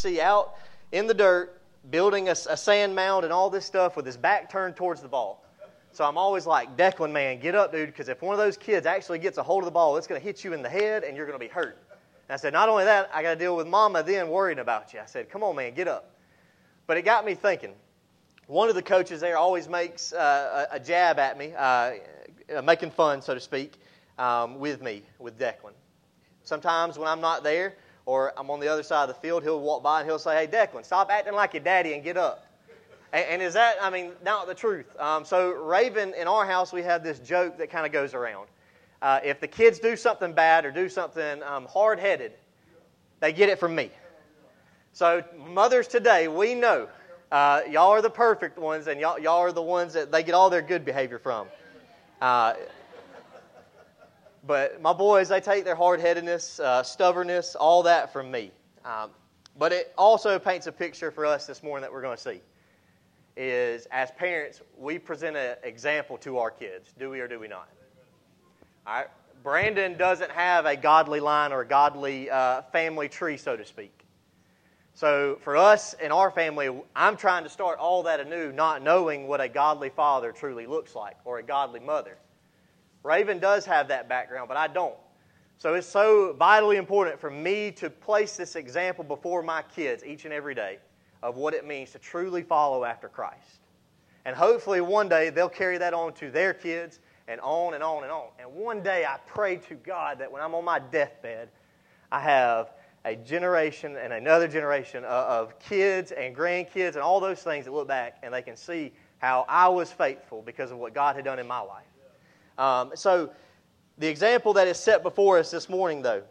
see out in the dirt, building a, a sand mound and all this stuff with his back turned towards the ball. So I'm always like, Declan, man, get up, dude, because if one of those kids actually gets a hold of the ball, it's going to hit you in the head and you're going to be hurt. And I said, not only that, I got to deal with mama then worrying about you. I said, come on, man, get up. But it got me thinking. One of the coaches there always makes uh, a, a, jab at me, uh, making fun, so to speak, um, with me, with Declan. Sometimes when I'm not there or I'm on the other side of the field, he'll walk by and he'll say, hey, Declan, stop acting like your daddy and get up. And, and is that, I mean, not the truth? Um, so, Raven, in our house, we have this joke that kind of goes around. Uh, if the kids do something bad or do something um, hard headed, they get it from me. So, mothers today, we know uh, y'all are the perfect ones, and y'all, y'all are the ones that they get all their good behavior from. Uh, but my boys, they take their hard headedness, uh, stubbornness, all that from me. Um, but it also paints a picture for us this morning that we're going to see is as parents, we present an example to our kids. Do we or do we not? All right. Brandon doesn't have a godly line or a godly uh, family tree, so to speak. So for us in our family, I'm trying to start all that anew, not knowing what a godly father truly looks like or a godly mother. Raven does have that background, but I don't. So it's so vitally important for me to place this example before my kids each and every day of what it means to truly follow after Christ. And hopefully one day they'll carry that on to their kids and on and on and on. And one day I pray to God that when I'm on my deathbed, I have a generation and another generation of kids and grandkids and all those things that look back and they can see how I was faithful because of what God had done in my life. Um, so, the example that is set before us this morning, though,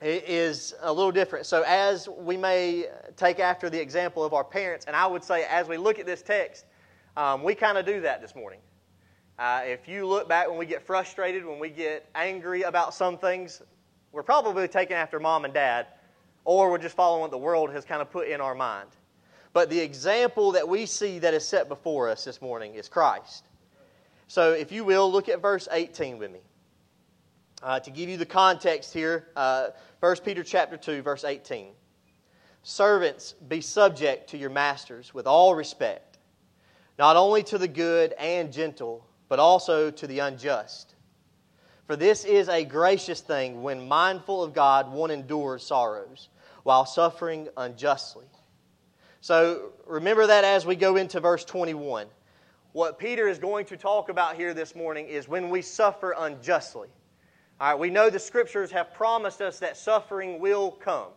is a little different. So, as we may take after the example of our parents, and I would say as we look at this text, um, we kind of do that this morning. Uh, if you look back when we get frustrated, when we get angry about some things, we're probably taking after mom and dad, or we're just following what the world has kind of put in our mind. But the example that we see that is set before us this morning is Christ. So, if you will, look at verse 18 with me. Uh, to give you the context here, uh, 1 Peter chapter 2, verse 18. Servants, be subject to your masters with all respect, not only to the good and gentle, but also to the unjust. For this is a gracious thing when mindful of God, one endures sorrows while suffering unjustly. So remember that as we go into verse 21. What Peter is going to talk about here this morning is when we suffer unjustly. All right, we know the scriptures have promised us that suffering will come.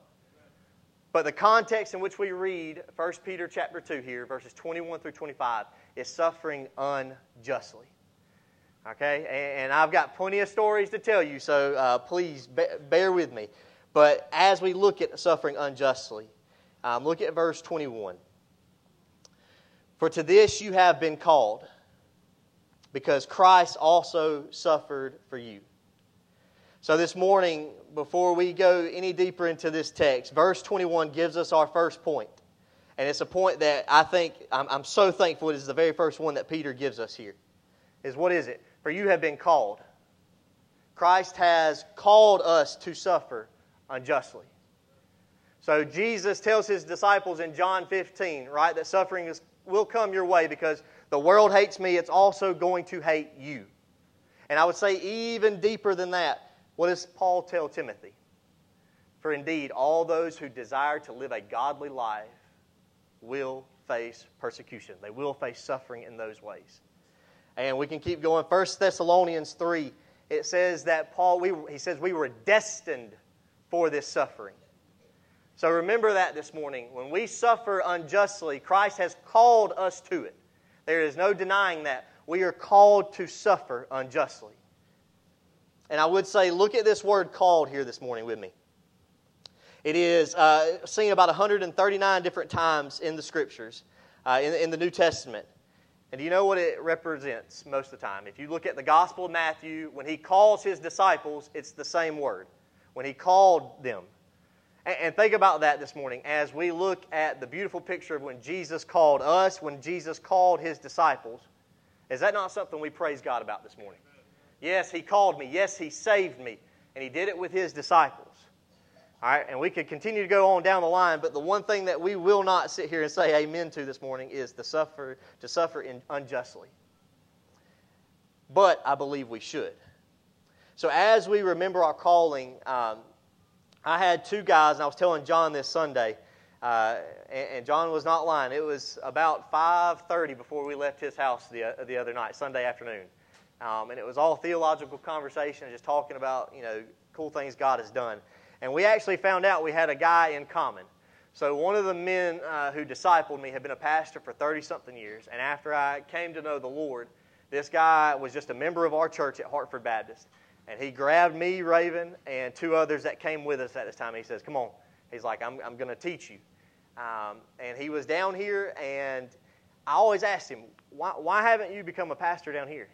But the context in which we read 1 Peter chapter 2 here, verses 21 through 25, is suffering unjustly. Okay? And I've got plenty of stories to tell you, so uh, please bear with me. But as we look at suffering unjustly, um, look at verse 21. For to this you have been called, because Christ also suffered for you so, this morning, before we go any deeper into this text, verse 21 gives us our first point. And it's a point that I think, I'm, I'm so thankful it is the very first one that Peter gives us here. Is what is it? For you have been called. Christ has called us to suffer unjustly. So Jesus tells his disciples in John 15, right, that suffering is, will come your way because the world hates me, it's also going to hate you. And I would say even deeper than that, what does Paul tell Timothy? For indeed, all those who desire to live a godly life will face persecution. They will face suffering in those ways. And we can keep going. 1 Thessalonians 3, it says that Paul, we, he says we were destined for this suffering. So remember that this morning. When we suffer unjustly, Christ has called us to it. There is no denying that. We are called to suffer unjustly. And I would say, look at this word called here this morning with me. It is uh, seen about 139 different times in the scriptures, uh, in, in the New Testament. And do you know what it represents most of the time? If you look at the Gospel of Matthew, when he calls his disciples, it's the same word. When he called them. And, think about that this morning as we look at the beautiful picture of when Jesus called us, when Jesus called his disciples. Is that not something we praise God about this morning? Yes, He called me. Yes, He saved me. And He did it with His disciples. All right, and we could continue to go on down the line, but the one thing that we will not sit here and say amen to this morning is the suffer, to suffer unjustly. But I believe we should. So as we remember our calling, um, I had two guys, and I was telling John this Sunday, uh, and, and, John was not lying. It was about 5:30 before we left his house the, uh, the other night, Sunday afternoon, um, and it was all theological conversation, just talking about you know cool things God has done. And we actually found out we had a guy in common. So one of the men uh, who discipled me had been a pastor for 30 something years. And after I came to know the Lord, this guy was just a member of our church at Hartford Baptist. And he grabbed me, Raven, and two others that came with us at this time. He says, Come on. He's like, I'm, I'm going to teach you. Um, and he was down here, and I always asked him, why, why haven't you become a pastor down here?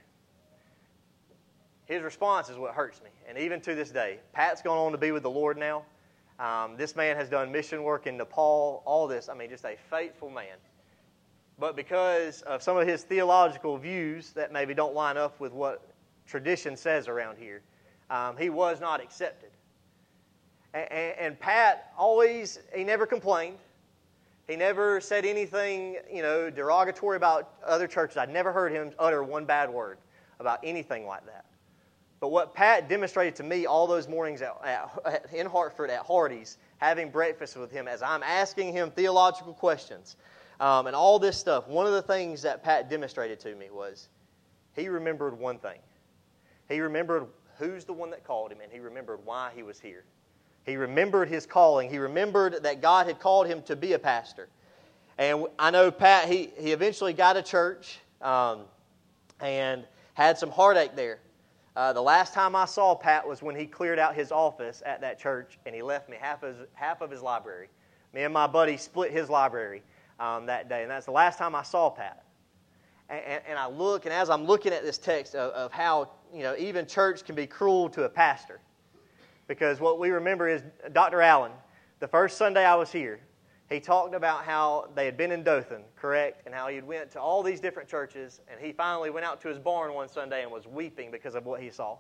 his response is what hurts me. And even to this day, Pat's gone on to be with the Lord now. Um, this man has done mission work in Nepal, all this. I mean, just a faithful man. But because of some of his theological views that maybe don't line up with what tradition says around here, um, he was not accepted. And, and, Pat always, he never complained. He never said anything, you know, derogatory about other churches. I'd never heard him utter one bad word about anything like that. But what Pat demonstrated to me all those mornings at, at, in Hartford at Hardee's, having breakfast with him, as I'm asking him theological questions um, and all this stuff, one of the things that Pat demonstrated to me was he remembered one thing. He remembered who's the one that called him, and he remembered why he was here. He remembered his calling. He remembered that God had called him to be a pastor. And I know Pat, he, he eventually got a church um, and had some heartache there. Uh, the last time I saw Pat was when he cleared out his office at that church and he left me half of his, half of his library. Me and my buddy split his library um, that day, and that's the last time I saw Pat. And, and, and I look, and as I'm looking at this text of, of how you know even church can be cruel to a pastor, because what we remember is Dr. Allen. The first Sunday I was here, he talked about how they had been in Dothan, correct, and how he'd went to all these different churches, and he finally went out to his barn one Sunday and was weeping because of what he saw.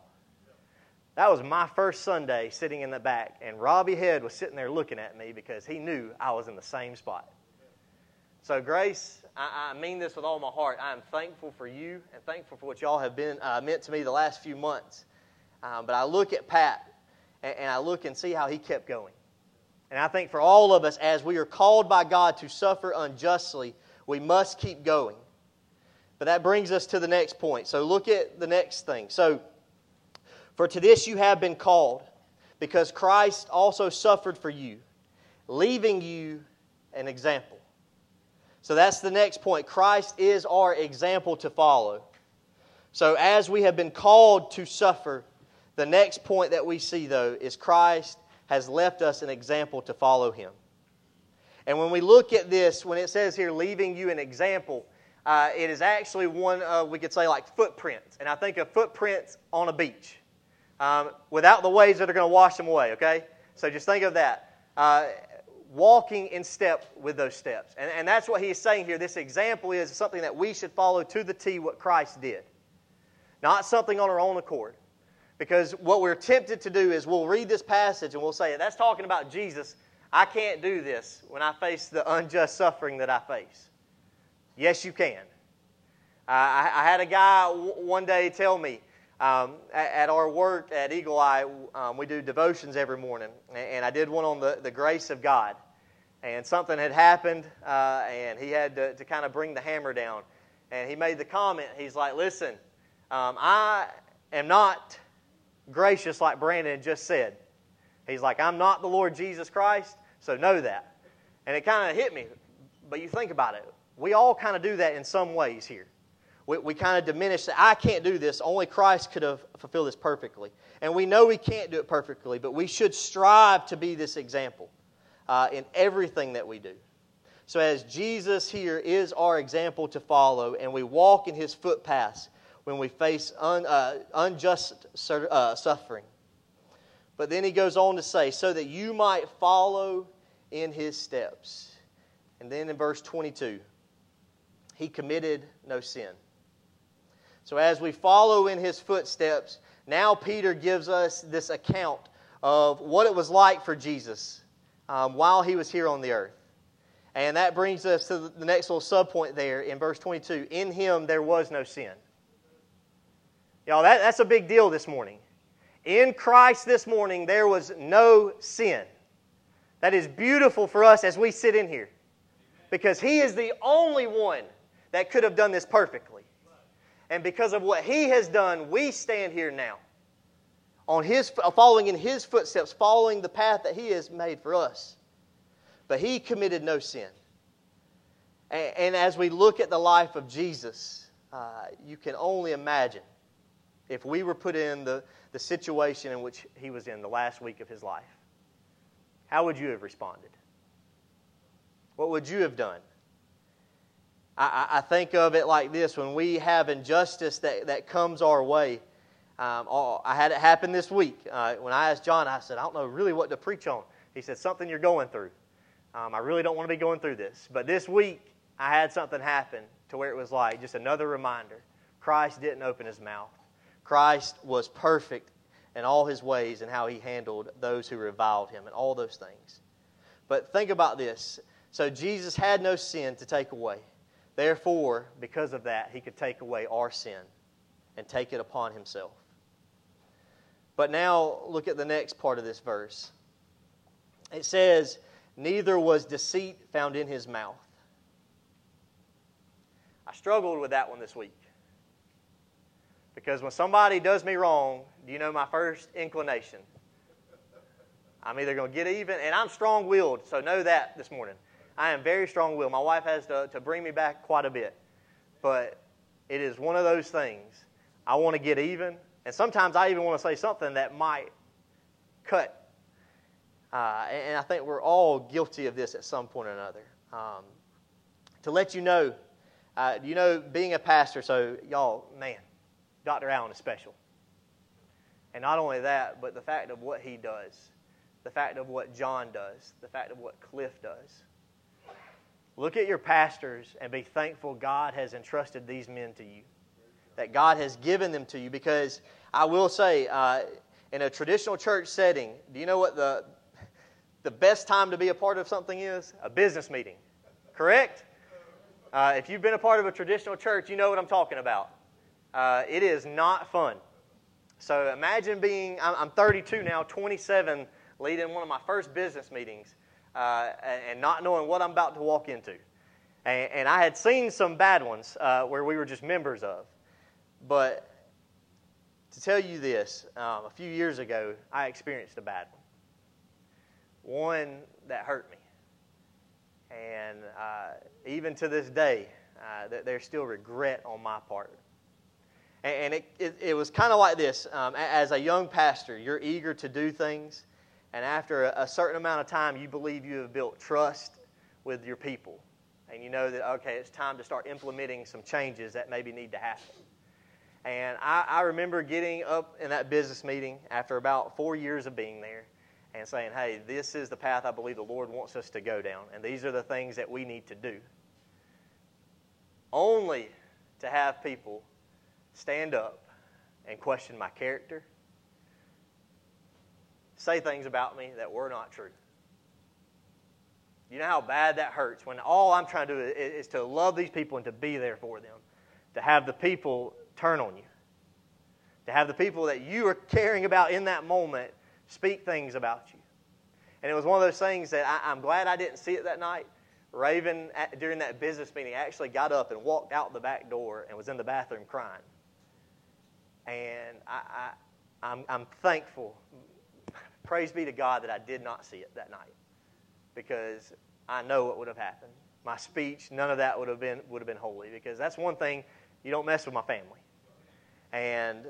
That was my first Sunday sitting in the back, and Robbie Head was sitting there looking at me because he knew I was in the same spot. So, Grace, I, I mean this with all my heart. I am thankful for you and thankful for what y'all have been uh, meant to me the last few months. Um, but I look at Pat, and, and I look and see how he kept going. And I think for all of us, as we are called by God to suffer unjustly, we must keep going. But that brings us to the next point. So look at the next thing. So, for to this you have been called, because Christ also suffered for you, leaving you an example. So that's the next point. Christ is our example to follow. So, as we have been called to suffer, the next point that we see, though, is Christ has left us an example to follow him. And when we look at this, when it says here, leaving you an example, uh, it is actually one, uh, we could say, like footprints. And I think of footprints on a beach um, without the waves that are going to wash them away, okay? So just think of that. Uh, walking in step with those steps. And, and that's what he is saying here. This example is something that we should follow to the T what Christ did, not something on our own accord. Because what we're tempted to do is we'll read this passage and we'll say, that's talking about Jesus. I can't do this when I face the unjust suffering that I face. Yes, you can. I, I, had a guy one day tell me um, at, at, our work at Eagle Eye, um, we do devotions every morning, and, and, I did one on the, the grace of God. And something had happened, uh, and he had to, to, kind of bring the hammer down. And he made the comment, he's like, Listen, um, I am not gracious like Brandon just said. He's like, I'm not the Lord Jesus Christ, so know that. And it kind of hit me. But you think about it. We all kind of do that in some ways here. We, we kind of diminish that I can't do this. Only Christ could have fulfilled this perfectly. And we know we can't do it perfectly, but we should strive to be this example uh, in everything that we do. So, as Jesus here is our example to follow, and we walk in his footpaths, when we face un, uh, unjust uh, suffering. But then he goes on to say, so that you might follow in his steps. And then in verse 22, he committed no sin. So as we follow in his footsteps, now Peter gives us this account of what it was like for Jesus um, while he was here on the earth. And that brings us to the next little subpoint there in verse 22. In him there was no sin. Y'all, that, that's a big deal this morning. In Christ this morning there was no sin. That is beautiful for us as we sit in here. Because he is the only one that could have done this perfectly. And because of what he has done, we stand here now. On his, following in his footsteps, following the path that he has made for us. But he committed no sin. And, and as we look at the life of Jesus, uh, you can only imagine if we were put in the, the situation in which he was in the last week of his life. How would you have responded? What would you have done? I, I think of it like this when we have injustice that, that comes our way. Um, I had it happen this week. Uh, when I asked John, I said, I don't know really what to preach on. He said, Something you're going through. Um, I really don't want to be going through this. But this week, I had something happen to where it was like just another reminder Christ didn't open his mouth. Christ was perfect in all his ways and how he handled those who reviled him and all those things. But think about this. So Jesus had no sin to take away. Therefore, because of that, he could take away our sin and take it upon himself. But now look at the next part of this verse. It says, Neither was deceit found in his mouth. I struggled with that one this week. Because when somebody does me wrong, do you know my first inclination? I'm either going to get even, and I'm strong willed, so know that this morning. I am very strong willed. My wife has to, to bring me back quite a bit. But it is one of those things. I want to get even, and sometimes I even want to say something that might cut. Uh, and I think we're all guilty of this at some point or another. Um, to let you know, uh, you know, being a pastor, so y'all, man, Dr. Allen is special. And not only that, but the fact of what he does, the fact of what John does, the fact of what Cliff does. Look at your pastors and be thankful God has entrusted these men to you, that God has given them to you. Because I will say, uh, in a traditional church setting, do you know what the, the best time to be a part of something is? A business meeting. Correct? Uh, if you've been a part of a traditional church, you know what I'm talking about. Uh, it is not fun. So imagine being, I'm 32 now, 27, leading one of my first business meetings, uh, and not knowing what I'm about to walk into. And, and I had seen some bad ones uh, where we were just members of. But to tell you this, um, a few years ago, I experienced a bad one. One that hurt me. And uh, even to this day, uh, there's still regret on my part and it, it, it was kind of like this um, as a young pastor, you're eager to do things, and after a, certain amount of time, you believe you have built trust with your people. And you know that, okay, it's time to start implementing some changes that maybe need to happen. And I, I remember getting up in that business meeting after about four years of being there and saying, hey, this is the path I believe the Lord wants us to go down, and these are the things that we need to do. Only to have people stand up and question my character, say things about me that were not true. You know how bad that hurts when all I'm trying to do is, to love these people and to be there for them, to have the people turn on you, to have the people that you are caring about in that moment speak things about you. And it was one of those things that I, am glad I didn't see it that night. Raven, during that business meeting, actually got up and walked out the back door and was in the bathroom crying. And I, I, I'm, I'm thankful. Praise be to God that I did not see it that night because I know what would have happened. My speech, none of that would have been, would have been holy because that's one thing you don't mess with my family. And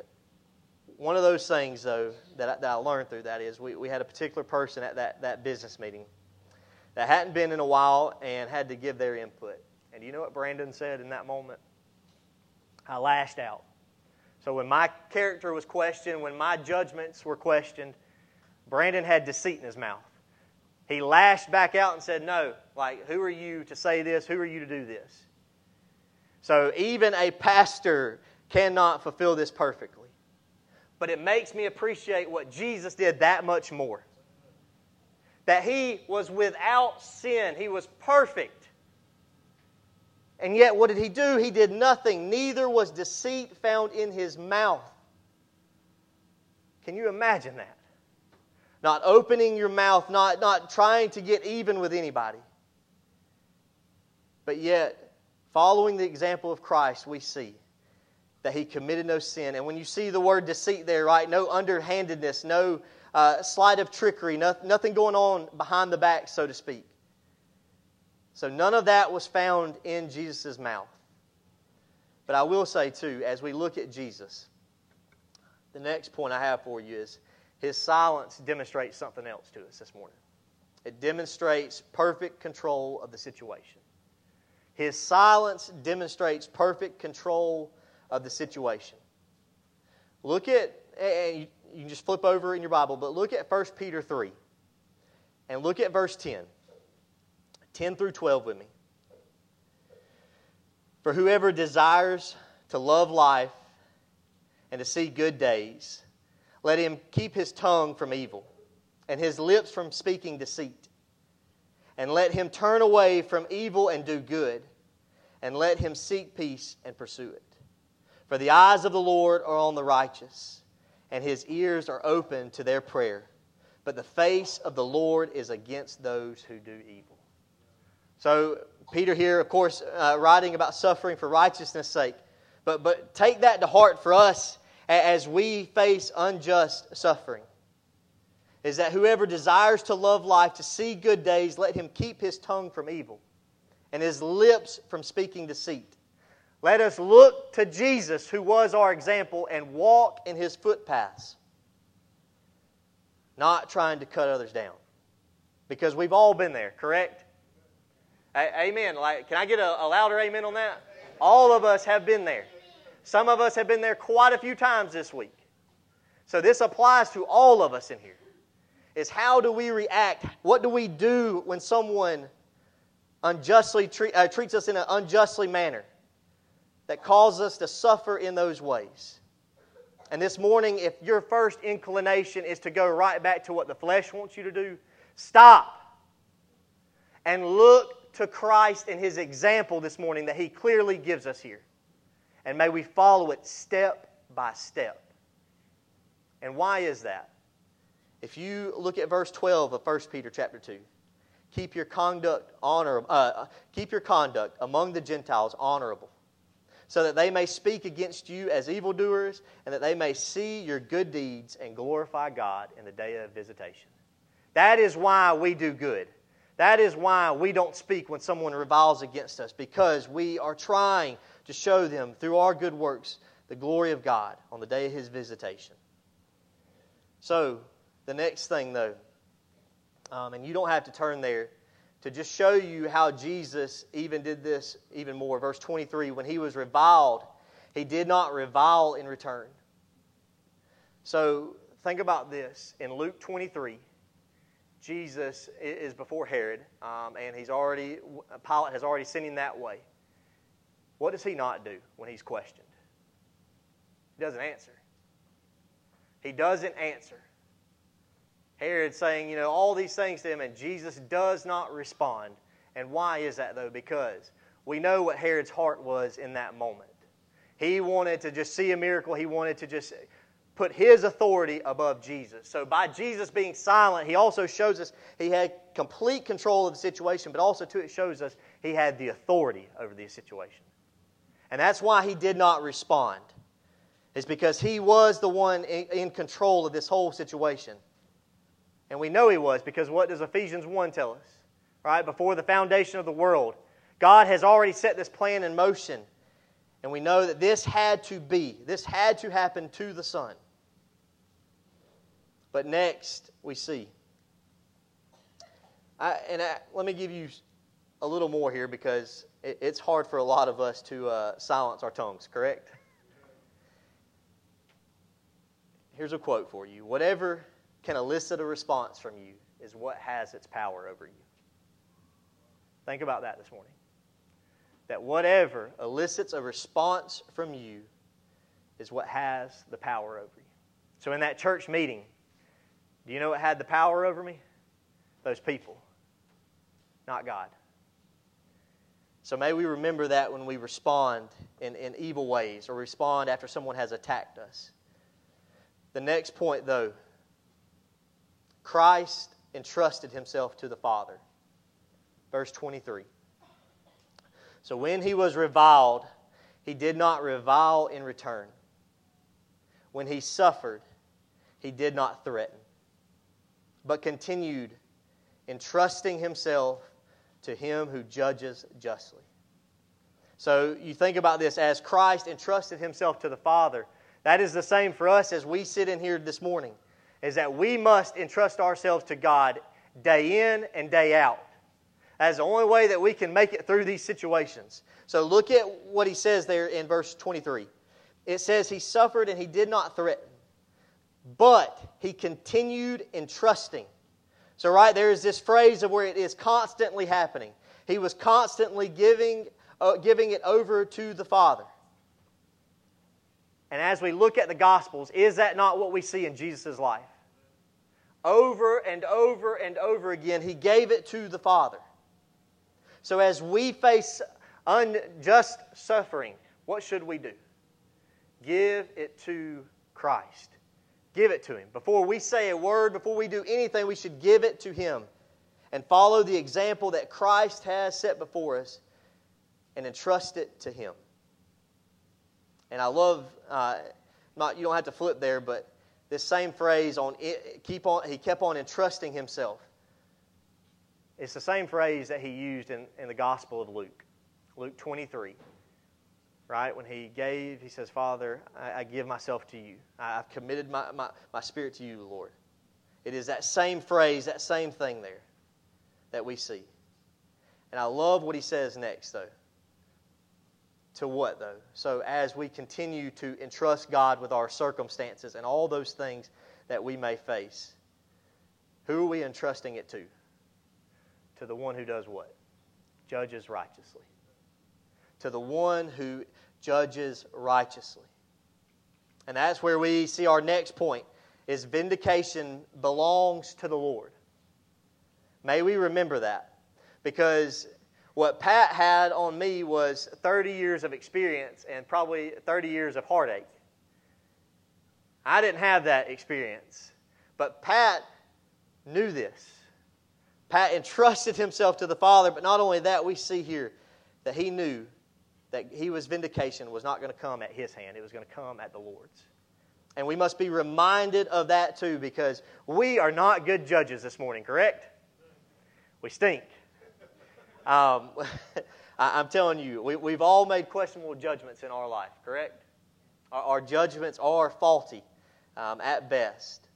one of those things, though, that I, that I learned through that is we, we had a particular person at that, that business meeting that hadn't been in a while and had to give their input. And you know what Brandon said in that moment? I lashed out. So when my character was questioned, when my judgments were questioned, Brandon had deceit in his mouth. He lashed back out and said, No, like, who are you to say this? Who are you to do this? So even a pastor cannot fulfill this perfectly. but it makes me appreciate what Jesus did that much more. That he was without sin, he was perfect. And yet, what did he do? He did nothing. Neither was deceit found in his mouth. Can you imagine that? Not opening your mouth, not, not trying to get even with anybody. But yet, following the example of Christ, we see that he committed no sin. And when you see the word deceit there, right, no underhandedness, no uh, sleight of trickery, no, nothing going on behind the back, so to speak. So none of that was found in Jesus' mouth. But I will say, too, as we look at Jesus, the next point I have for you is his silence demonstrates something else to us this morning. It demonstrates perfect control of the situation. His silence demonstrates perfect control of the situation. Look at, and you can just flip over in your Bible, but look at 1 Peter 3 and look at verse 10. 10 through 12 with me. For whoever desires to love life and to see good days, let him keep his tongue from evil and his lips from speaking deceit. And let him turn away from evil and do good, and let him seek peace and pursue it. For the eyes of the Lord are on the righteous, and his ears are open to their prayer. But the face of the Lord is against those who do evil. So, Peter here, of course, uh, writing about suffering for righteousness' sake. But, but take that to heart for us as we face unjust suffering. Is that whoever desires to love life, to see good days, let him keep his tongue from evil and his lips from speaking deceit. Let us look to Jesus, who was our example, and walk in his footpaths, not trying to cut others down. Because we've all been there, correct? Amen. Like, can I get a, a louder amen on that? All of us have been there. Some of us have been there quite a few times this week. So this applies to all of us in here. Is how do we react? What do we do when someone unjustly treat, uh, treats us in an unjustly manner that causes us to suffer in those ways? And this morning, if your first inclination is to go right back to what the flesh wants you to do, stop and look to Christ and his example this morning that he clearly gives us here. And may we follow it step by step. And why is that? If you look at verse 12 of 1 Peter chapter 2, keep your conduct honor, uh, keep your conduct among the Gentiles honorable, so that they may speak against you as evildoers, and that they may see your good deeds and glorify God in the day of visitation. That is why we do good. That is why we don't speak when someone reviles against us, because we are trying to show them through our good works the glory of God on the day of His visitation. So, the next thing, though, um, and you don't have to turn there, to just show you how Jesus even did this even more. Verse 23 when he was reviled, he did not revile in return. So, think about this. In Luke 23, Jesus is before Herod, um, and he's already Pilate has already sent him that way. What does he not do when he's questioned? He doesn't answer. He doesn't answer. Herod's saying, you know, all these things to him, and Jesus does not respond. And why is that, though? Because we know what Herod's heart was in that moment. He wanted to just see a miracle. He wanted to just put his authority above Jesus. So by Jesus being silent, he also shows us he had complete control of the situation, but also too it shows us he had the authority over the situation. And that's why he did not respond. Is because he was the one in, in control of this whole situation. And we know he was because what does Ephesians 1 tell us? Right? Before the foundation of the world, God has already set this plan in motion. And we know that this had to be, this had to happen to the Son. But next, we see. I, and I, let me give you a little more here because it's hard for a lot of us to uh, silence our tongues, correct? Here's a quote for you Whatever can elicit a response from you is what has its power over you. Think about that this morning. That whatever elicits a response from you is what has the power over you. So, in that church meeting, do you know what had the power over me? Those people, not God. So, may we remember that when we respond in, in evil ways or respond after someone has attacked us. The next point, though Christ entrusted himself to the Father. Verse 23. So, when he was reviled, he did not revile in return. When he suffered, he did not threaten, but continued entrusting himself to him who judges justly. So you think about this as Christ entrusted himself to the Father. That is the same for us as we sit in here this morning, is that we must entrust ourselves to God day in and day out. That's the only way that we can make it through these situations. So look at what he says there in verse 23. It says, He suffered and he did not threaten. But he continued entrusting. So, right there is this phrase of where it is constantly happening. He was constantly giving, uh, giving it over to the Father. And as we look at the Gospels, is that not what we see in Jesus' life? Over and over and over again, he gave it to the Father. So, as we face unjust suffering, what should we do? Give it to Christ. Give it to Him. Before we say a word, before we do anything, we should give it to Him and follow the example that Christ has set before us and entrust it to Him. And I love, uh, not you don't have to flip there, but this same phrase on keep on. He kept on entrusting himself. It's the same phrase that he used in, in the Gospel of Luke, Luke 23 right? When he gave, he says, Father, I, I give myself to you. I, have committed my, my, my spirit to you, Lord. It is that same phrase, that same thing there that we see. And I love what he says next, though. To what, though? So, as we continue to entrust God with our circumstances and all those things that we may face, who are we entrusting it to? To the one who does what? Judges righteously. To the one who judges righteously. And that's where we see our next point is vindication belongs to the Lord. May we remember that because what Pat had on me was 30 years of experience and probably 30 years of heartache. I didn't have that experience, but Pat knew this. Pat entrusted himself to the Father, but not only that, we see here that he knew that he was vindication was not going to come at his hand, it was going to come at the Lord's. And we must be reminded of that too because we are not good judges this morning, correct? We stink. Um, I, am telling you, we, have all made questionable judgments in our life, correct? Our, our judgments are faulty um, at best.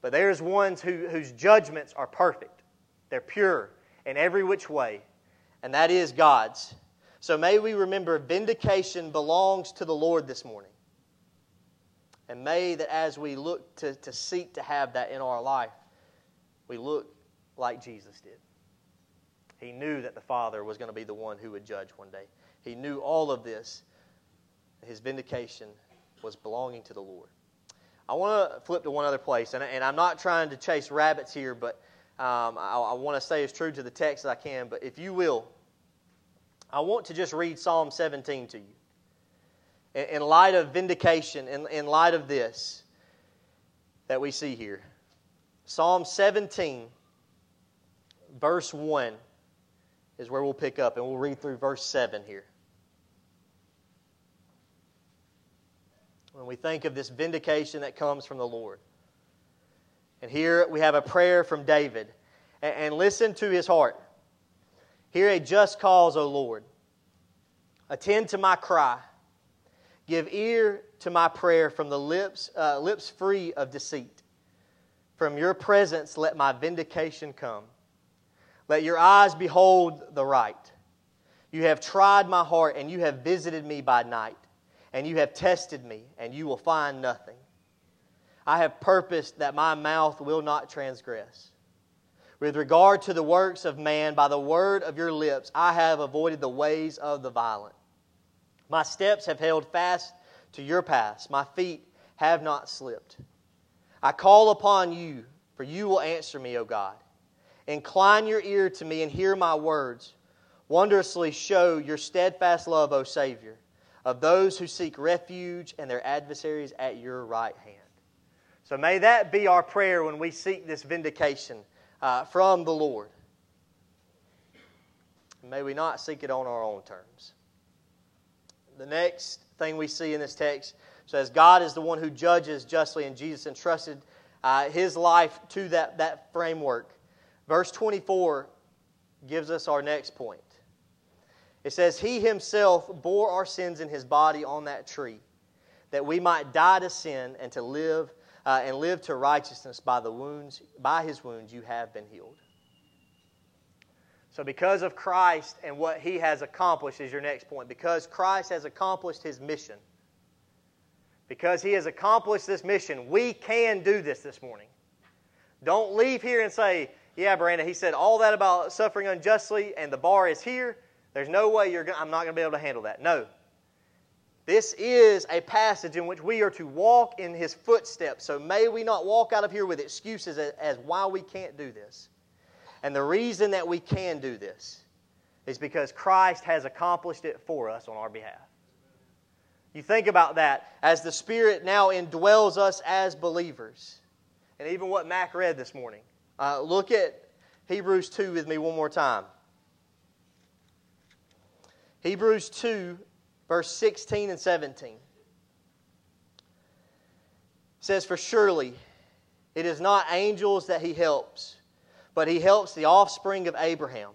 But there's ones who, whose judgments are perfect, they're pure in every which way, and that is God's. So may we remember vindication belongs to the Lord this morning. And may that as we look to, to seek to have that in our life, we look like Jesus did. He knew that the Father was going to be the one who would judge one day. He knew all of this. His vindication was belonging to the Lord. I want to flip to one other place, and, and I'm not trying to chase rabbits here, but um, I, I want to stay as true to the text as I can. But if you will, I want to just read Psalm 17 to you. In light of vindication, in, in light of this that we see here. Psalm 17, verse 1 is where we'll pick up, and we'll read through verse 7 here. When we think of this vindication that comes from the Lord. And here we have a prayer from David. And, and listen to his heart. Hear a just cause, O Lord. Attend to my cry. Give ear to my prayer from the lips, uh, lips free of deceit. From your presence, let my vindication come. Let your eyes behold the right. You have tried my heart, and you have visited me by night, and you have tested me, and you will find nothing. I have purposed that my mouth will not transgress. With regard to the works of man, by the word of your lips, I have avoided the ways of the violent. My steps have held fast to your paths, my feet have not slipped. I call upon you, for you will answer me, O God. Incline your ear to me and hear my words. Wondrously show your steadfast love, O Savior, of those who seek refuge and their adversaries at your right hand. So may that be our prayer when we seek this vindication uh, from the Lord. May we not seek it on our own terms. The next thing we see in this text says God is the one who judges justly, and Jesus entrusted uh, his life to that, that framework. Verse 24 gives us our next point. It says, He himself bore our sins in his body on that tree, that we might die to sin and to live uh, and live to righteousness by the wounds by his wounds you have been healed. So, because of Christ and what he has accomplished, is your next point. Because Christ has accomplished his mission, because he has accomplished this mission, we can do this this morning. Don't leave here and say, Yeah, Brandon, he said all that about suffering unjustly, and the bar is here. There's no way you're I'm not going to be able to handle that. No. This is a passage in which we are to walk in his footsteps. So may we not walk out of here with excuses as, as why we can't do this. And the reason that we can do this is because Christ has accomplished it for us on our behalf. You think about that as the Spirit now indwells us as believers. And even what Mac read this morning. Uh, look at Hebrews 2 with me one more time. Hebrews 2, verse 16 and 17 says, For surely it is not angels that he helps but he helps the offspring of Abraham.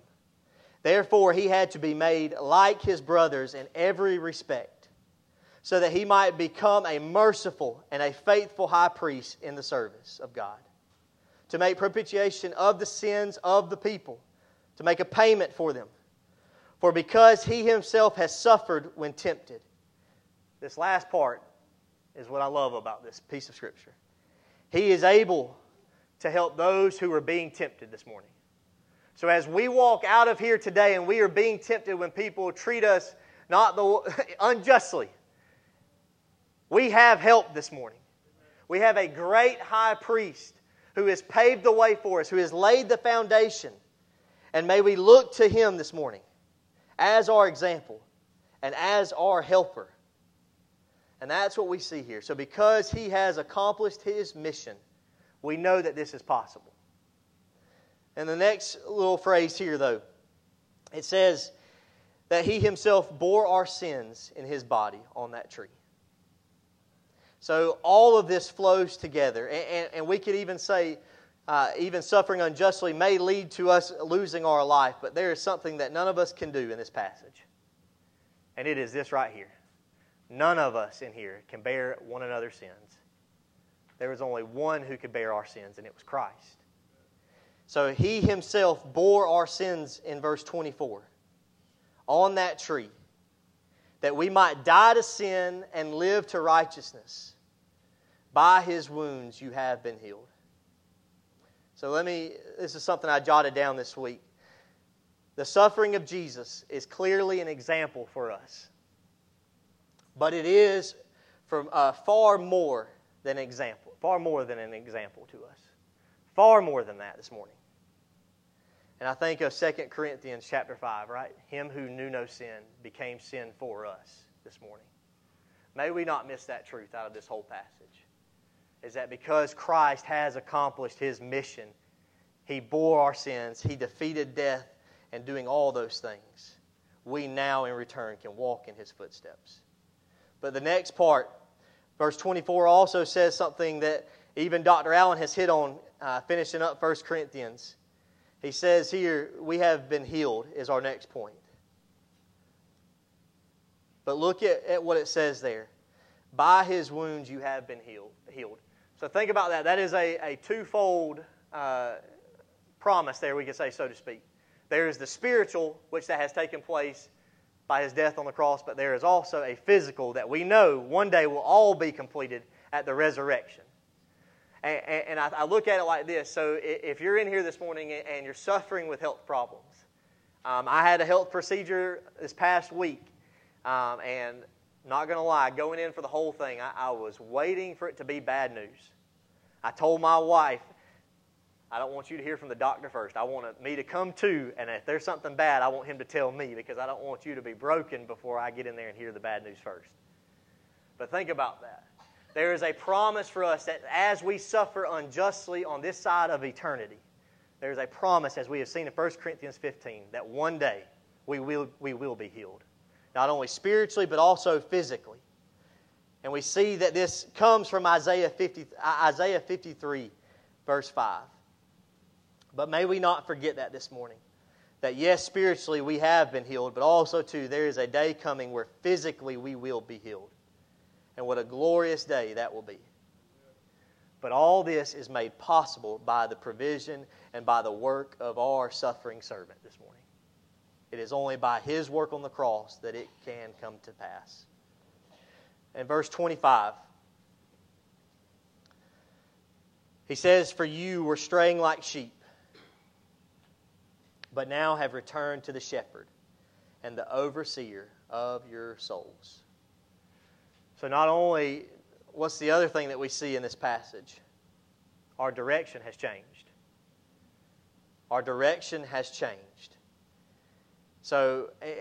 Therefore, he had to be made like his brothers in every respect, so that he might become a merciful and a faithful high priest in the service of God, to make propitiation of the sins of the people, to make a payment for them. For because he himself has suffered when tempted, this last part is what I love about this piece of Scripture. He is able to help those who are being tempted this morning. So as we walk out of here today and we are being tempted when people treat us not the, unjustly, we have help this morning. We have a great high priest who has paved the way for us, who has laid the foundation. And may we look to him this morning as our example and as our helper. And that's what we see here. So, because he has accomplished his mission, we know that this is possible. And the next little phrase here, though, it says that he himself bore our sins in his body on that tree. So all of this flows together. And, and, and we could even say, uh, even suffering unjustly may lead to us losing our life, but there is something that none of us can do in this passage. And it is this right here. None of us in here can bear one another's sins there was only one who could bear our sins, and it was Christ. So he himself bore our sins in verse 24 on that tree, that we might die to sin and live to righteousness. By his wounds you have been healed. So let me, this is something I jotted down this week. The suffering of Jesus is clearly an example for us, but it is from uh, far more than an example. Far more than an example to us. Far more than that this morning. And I think of 2 Corinthians chapter 5, right? Him who knew no sin became sin for us this morning. May we not miss that truth out of this whole passage. Is that because Christ has accomplished his mission, he bore our sins, he defeated death, and doing all those things, we now in return can walk in his footsteps. But the next part Verse 24 also says something that even Dr. Allen has hit on, uh, finishing up 1 Corinthians. He says here, we have been healed, is our next point. But look at, at what it says there. By his wounds you have been healed. healed. So think about that. That is a, a twofold uh, promise there, we could say, so to speak. There is the spiritual, which that has taken place by his death on the cross, but there is also a physical that we know one day will all be completed at the resurrection. And, and I, I, look at it like this. So if you're in here this morning and you're suffering with health problems, um, I had a health procedure this past week, um, and not going to lie, going in for the whole thing, I, I, was waiting for it to be bad news. I told my wife, I don't want you to hear from the doctor first. I want me to come to, and if there's something bad, I want him to tell me because I don't want you to be broken before I get in there and hear the bad news first. But think about that. There is a promise for us that as we suffer unjustly on this side of eternity, there is a promise, as we have seen in 1 Corinthians 15, that one day we will, we will be healed. Not only spiritually, but also physically. And we see that this comes from Isaiah, 50, Isaiah 53, verse 5. But may we not forget that this morning. That yes, spiritually we have been healed, but also, too, there is a day coming where physically we will be healed. And what a glorious day that will be. But all this is made possible by the provision and by the work of our suffering servant this morning. It is only by his work on the cross that it can come to pass. In verse 25, he says, For you were straying like sheep, but now have returned to the shepherd and the overseer of your souls. So, not only, what's the other thing that we see in this passage? Our direction has changed. Our direction has changed. So, and,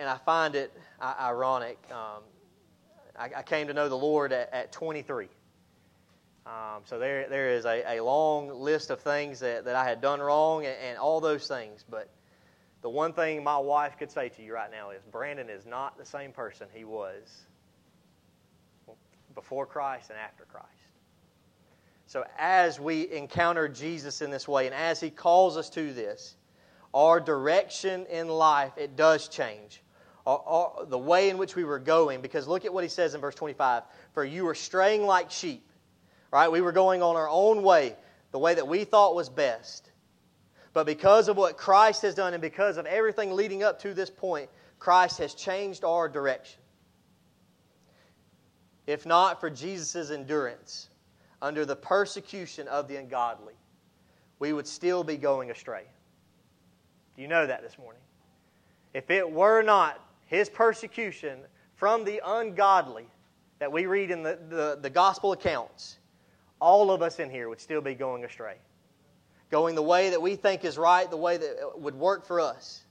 and I find it ironic. Um, I, I, came to know the Lord at, at 23. Um, so there, there is a, a long list of things that, that I had done wrong and, and all those things. But the one thing my wife could say to you right now is Brandon is not the same person he was before Christ and after Christ. So as we encounter Jesus in this way and as he calls us to this, our direction in life, it does change. Our, our, the way in which we were going, because look at what he says in verse 25 For you were straying like sheep, right? We were going on our own way, the way that we thought was best. But because of what Christ has done and because of everything leading up to this point, Christ has changed our direction. If not for Jesus' endurance under the persecution of the ungodly, we would still be going astray. You know that this morning? If it were not his persecution from the ungodly that we read in the, the, the, gospel accounts, all of us in here would still be going astray. Going the way that we think is right, the way that would work for us.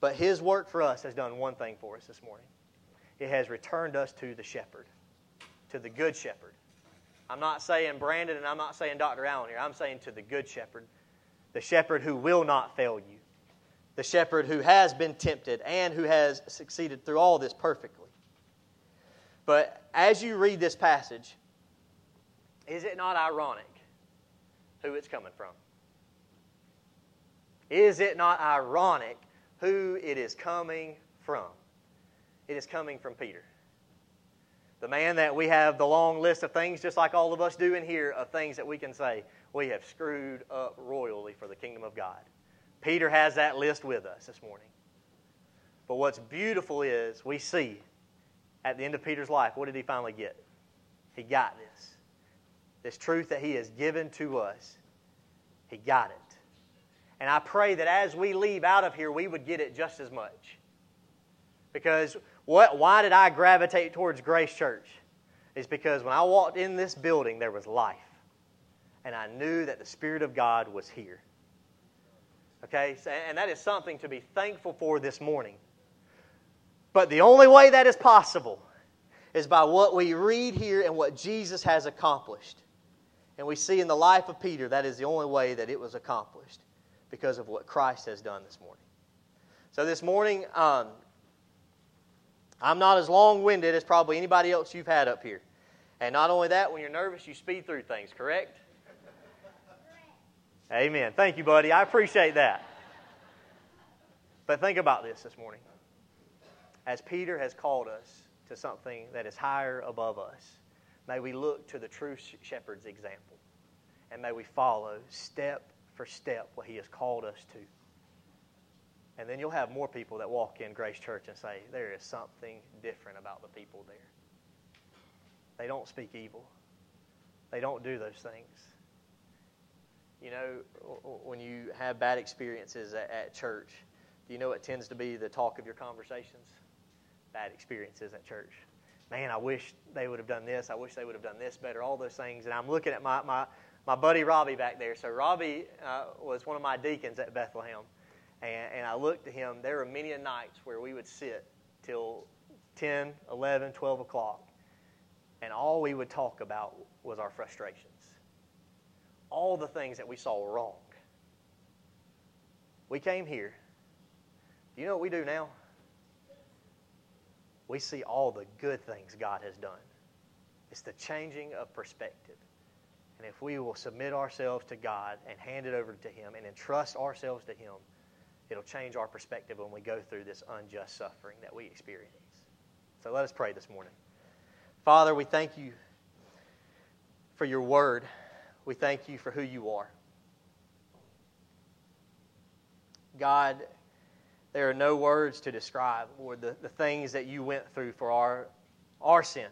But his work for us has done one thing for us this morning it has returned us to the shepherd, to the good shepherd. I'm not saying Brandon and I'm not saying Dr. Allen here. I'm saying to the good shepherd the shepherd who will not fail you, the shepherd who has been tempted and who has succeeded through all this perfectly. But as you read this passage, is it not ironic who it's coming from? Is it not ironic who it is coming from? It is coming from Peter. The man that we have the long list of things, just like all of us do in here, of things that we can say, we have screwed up royally for the kingdom of God. Peter has that list with us this morning. But what's beautiful is we see at the end of Peter's life, what did he finally get? He got this. This truth that he has given to us. He got it. And I pray that as we leave out of here, we would get it just as much. Because what, why did I gravitate towards Grace Church? It's because when I walked in this building, there was life and I knew that the Spirit of God was here. Okay? And that is something to be thankful for this morning. But the only way that is possible is by what we read here and what Jesus has accomplished. And we see in the life of Peter that is the only way that it was accomplished because of what Christ has done this morning. So this morning, um, I'm not as long winded as probably anybody else you've had up here. And not only that, when you're nervous, you speed through things, correct? Amen. Thank you, buddy. I appreciate that. But think about this this morning. As Peter has called us to something that is higher above us, may we look to the true shepherd's example. And may we follow step for step what he has called us to. And then you'll have more people that walk in Grace Church and say, there is something different about the people there. They don't speak evil, they don't do those things. You know, when you have bad experiences at, at church, do you know what tends to be the talk of your conversations? Bad experiences at church. man, I wish they would have done this. I wish they would have done this better. All those things. And I'm looking at my, my, my buddy Robbie back there. So Robbie uh, was one of my deacons at Bethlehem. And, and I looked at him. There were many nights where we would sit till 10, 11, 12 o'clock. And all we would talk about was our frustrations. All the things that we saw were wrong. We came here. Do you know what we do now? We see all the good things God has done. It's the changing of perspective. And if we will submit ourselves to God and hand it over to Him and entrust ourselves to Him, it'll change our perspective when we go through this unjust suffering that we experience. So let us pray this morning. Father, we thank you for your word. We thank you for who you are. God, there are no words to describe, Lord, the, the things that you went through for our, our sin,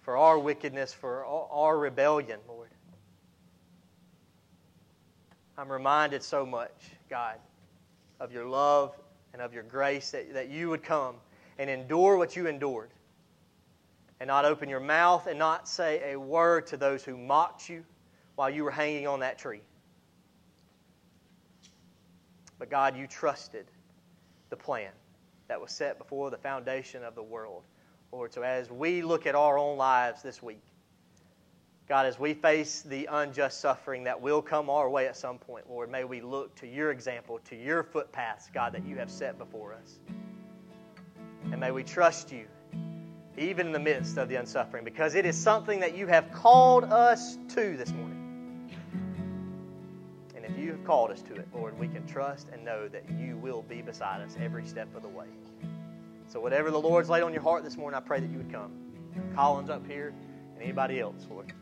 for our wickedness, for our rebellion, Lord. I'm reminded so much, God, of your love and of your grace that, that you would come and endure what you endured and not open your mouth and not say a word to those who mocked you while you were hanging on that tree. But God, you trusted the plan that was set before the foundation of the world. Lord, so as we look at our own lives this week, God, as we face the unjust suffering that will come our way at some point, Lord, may we look to your example, to your footpaths, God, that you have set before us. And may we trust you even in the midst of the unsuffering, because it is something that you have called us to this morning. And if you have called us to it, Lord, we can trust and know that you will be beside us every step of the way. So, whatever the Lord's laid on your heart this morning, I pray that you would come. Colin's up here, and anybody else, Lord.